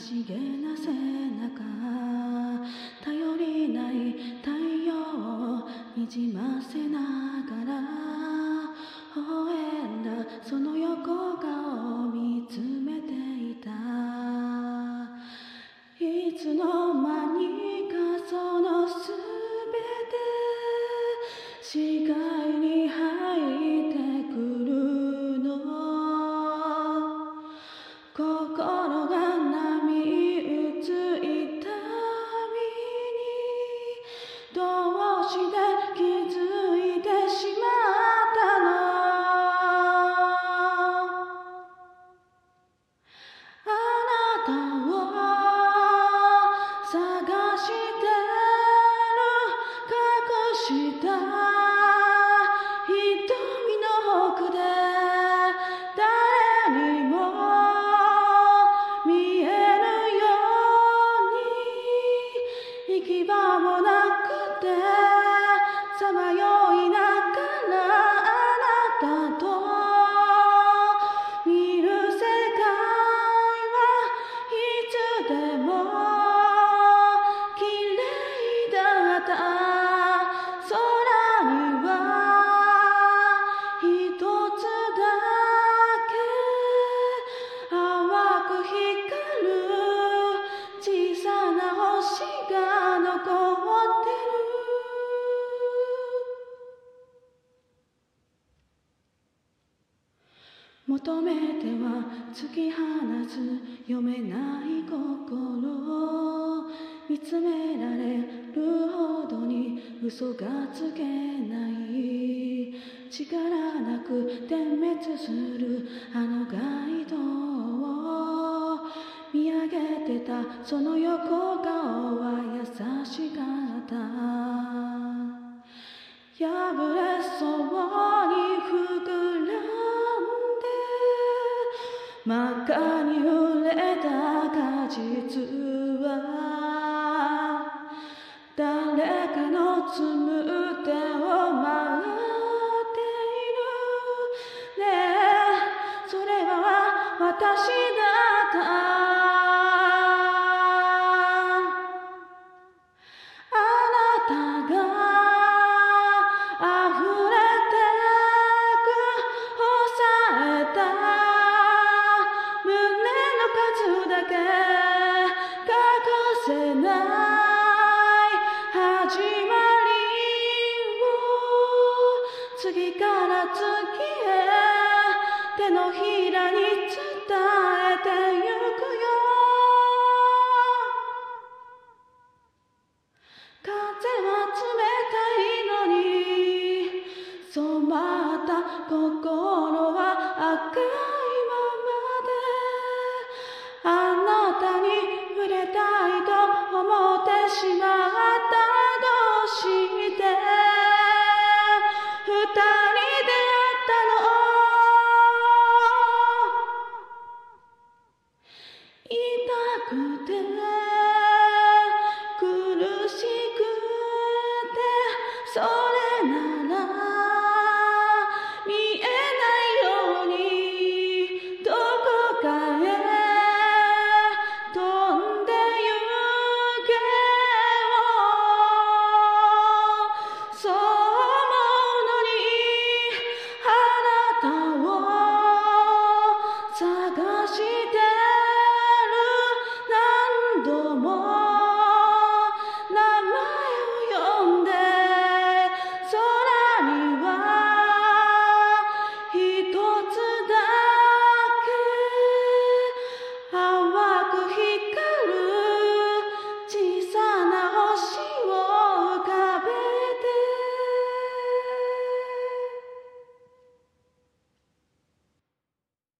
しげ期待。求めては突き放す読めない心見つめられるほどに嘘がつけない力なく点滅するあの街灯を見上げてたその横顔は優しかった。破れそう真っ赤に売れた果実は誰かのつむ手を待っているねえそれは私だ次から次へ手のひらに伝えてゆくよ風は冷たいのに染まった心は赤いままであなたに触れたいと思っそ